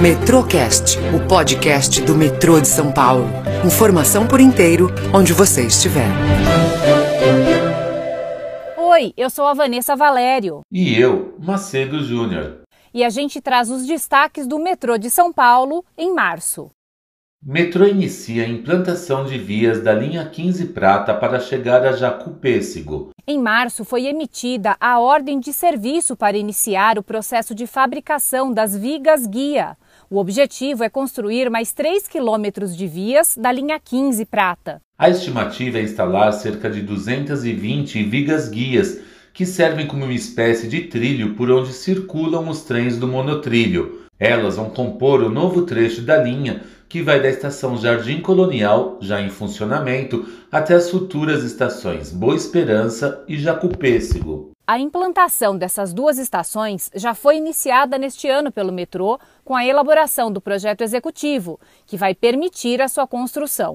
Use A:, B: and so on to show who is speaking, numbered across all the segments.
A: Metrocast, o podcast do metrô de São Paulo. Informação por inteiro, onde você estiver.
B: Oi, eu sou a Vanessa Valério.
C: E eu, Macedo Júnior.
B: E a gente traz os destaques do metrô de São Paulo em março.
C: Metrô inicia a implantação de vias da linha 15 Prata para chegar a Jacupêssego.
B: Em março, foi emitida a ordem de serviço para iniciar o processo de fabricação das vigas guia. O objetivo é construir mais 3 quilômetros de vias da linha 15 Prata.
C: A estimativa é instalar cerca de 220 vigas guias, que servem como uma espécie de trilho por onde circulam os trens do monotrilho. Elas vão compor o novo trecho da linha que vai da estação Jardim Colonial, já em funcionamento, até as futuras estações Boa Esperança e Jacupêssego.
B: A implantação dessas duas estações já foi iniciada neste ano pelo metrô com a elaboração do projeto executivo, que vai permitir a sua construção.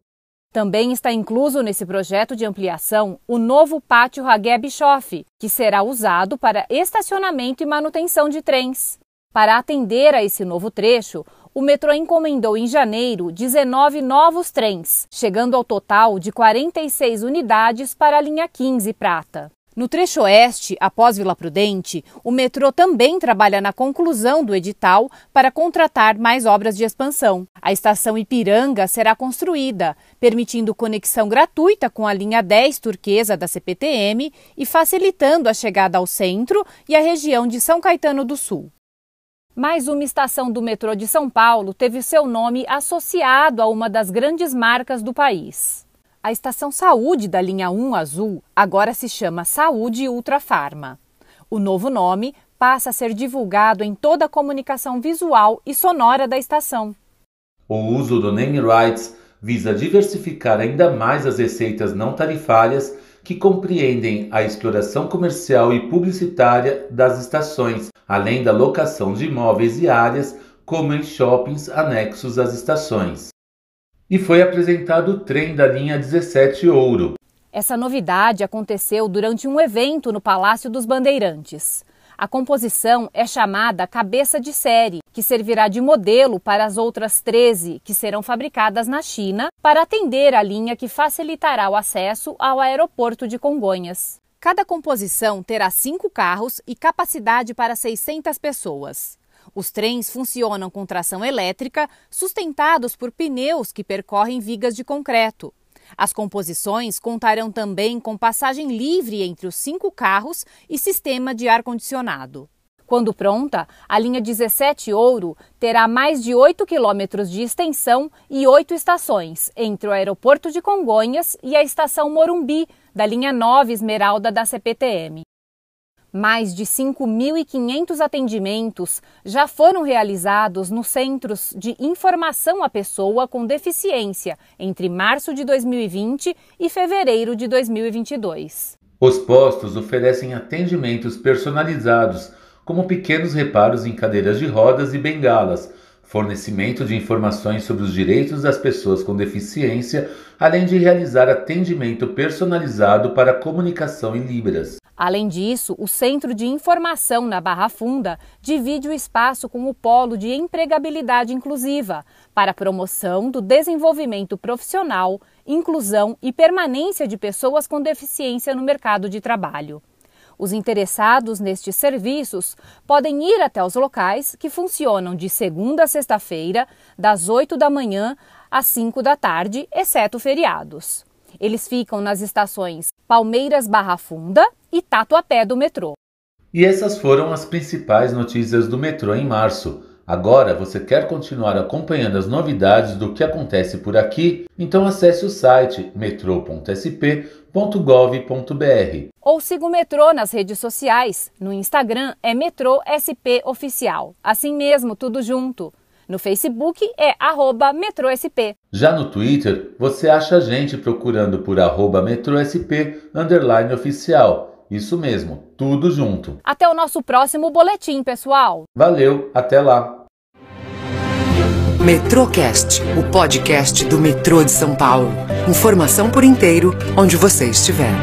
B: Também está incluso nesse projeto de ampliação o novo pátio Ragué Bischoff, que será usado para estacionamento e manutenção de trens. Para atender a esse novo trecho, o metrô encomendou em janeiro 19 novos trens, chegando ao total de 46 unidades para a linha 15 Prata. No trecho oeste, após Vila Prudente, o metrô também trabalha na conclusão do edital para contratar mais obras de expansão. A estação Ipiranga será construída, permitindo conexão gratuita com a linha 10 turquesa da CPTM e facilitando a chegada ao centro e à região de São Caetano do Sul. Mais uma estação do metrô de São Paulo teve seu nome associado a uma das grandes marcas do país. A estação Saúde da linha 1 Azul agora se chama Saúde Ultra Farma. O novo nome passa a ser divulgado em toda a comunicação visual e sonora da estação.
C: O uso do name rights visa diversificar ainda mais as receitas não tarifárias que compreendem a exploração comercial e publicitária das estações, além da locação de imóveis e áreas, como em shoppings anexos às estações e foi apresentado o trem da linha 17 Ouro.
B: Essa novidade aconteceu durante um evento no Palácio dos Bandeirantes. A composição é chamada cabeça de série, que servirá de modelo para as outras 13 que serão fabricadas na China para atender a linha que facilitará o acesso ao aeroporto de Congonhas. Cada composição terá cinco carros e capacidade para 600 pessoas. Os trens funcionam com tração elétrica, sustentados por pneus que percorrem vigas de concreto. As composições contarão também com passagem livre entre os cinco carros e sistema de ar-condicionado. Quando pronta, a linha 17 Ouro terá mais de 8 quilômetros de extensão e oito estações, entre o aeroporto de Congonhas e a estação Morumbi, da linha 9 Esmeralda da CPTM. Mais de 5.500 atendimentos já foram realizados nos Centros de Informação à Pessoa com Deficiência entre março de 2020 e fevereiro de 2022.
C: Os postos oferecem atendimentos personalizados, como pequenos reparos em cadeiras de rodas e bengalas, fornecimento de informações sobre os direitos das pessoas com deficiência, além de realizar atendimento personalizado para comunicação em Libras.
B: Além disso, o Centro de Informação na Barra Funda divide o espaço com o Polo de Empregabilidade Inclusiva para promoção do desenvolvimento profissional, inclusão e permanência de pessoas com deficiência no mercado de trabalho. Os interessados nestes serviços podem ir até os locais que funcionam de segunda a sexta-feira, das 8 da manhã às 5 da tarde, exceto feriados. Eles ficam nas estações Palmeiras Barra Funda e Tatuapé do metrô.
C: E essas foram as principais notícias do metrô em março. Agora você quer continuar acompanhando as novidades do que acontece por aqui? Então acesse o site metrô.sp.gov.br.
B: Ou siga o metrô nas redes sociais. No Instagram é Metrô SP Oficial. Assim mesmo, tudo junto. No Facebook é arroba metrosp.
C: Já no Twitter, você acha a gente procurando por arroba metrosp underline oficial. Isso mesmo, tudo junto.
B: Até o nosso próximo boletim, pessoal.
C: Valeu, até lá.
A: Metrocast, o podcast do metrô de São Paulo. Informação por inteiro, onde você estiver.